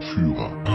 Führer.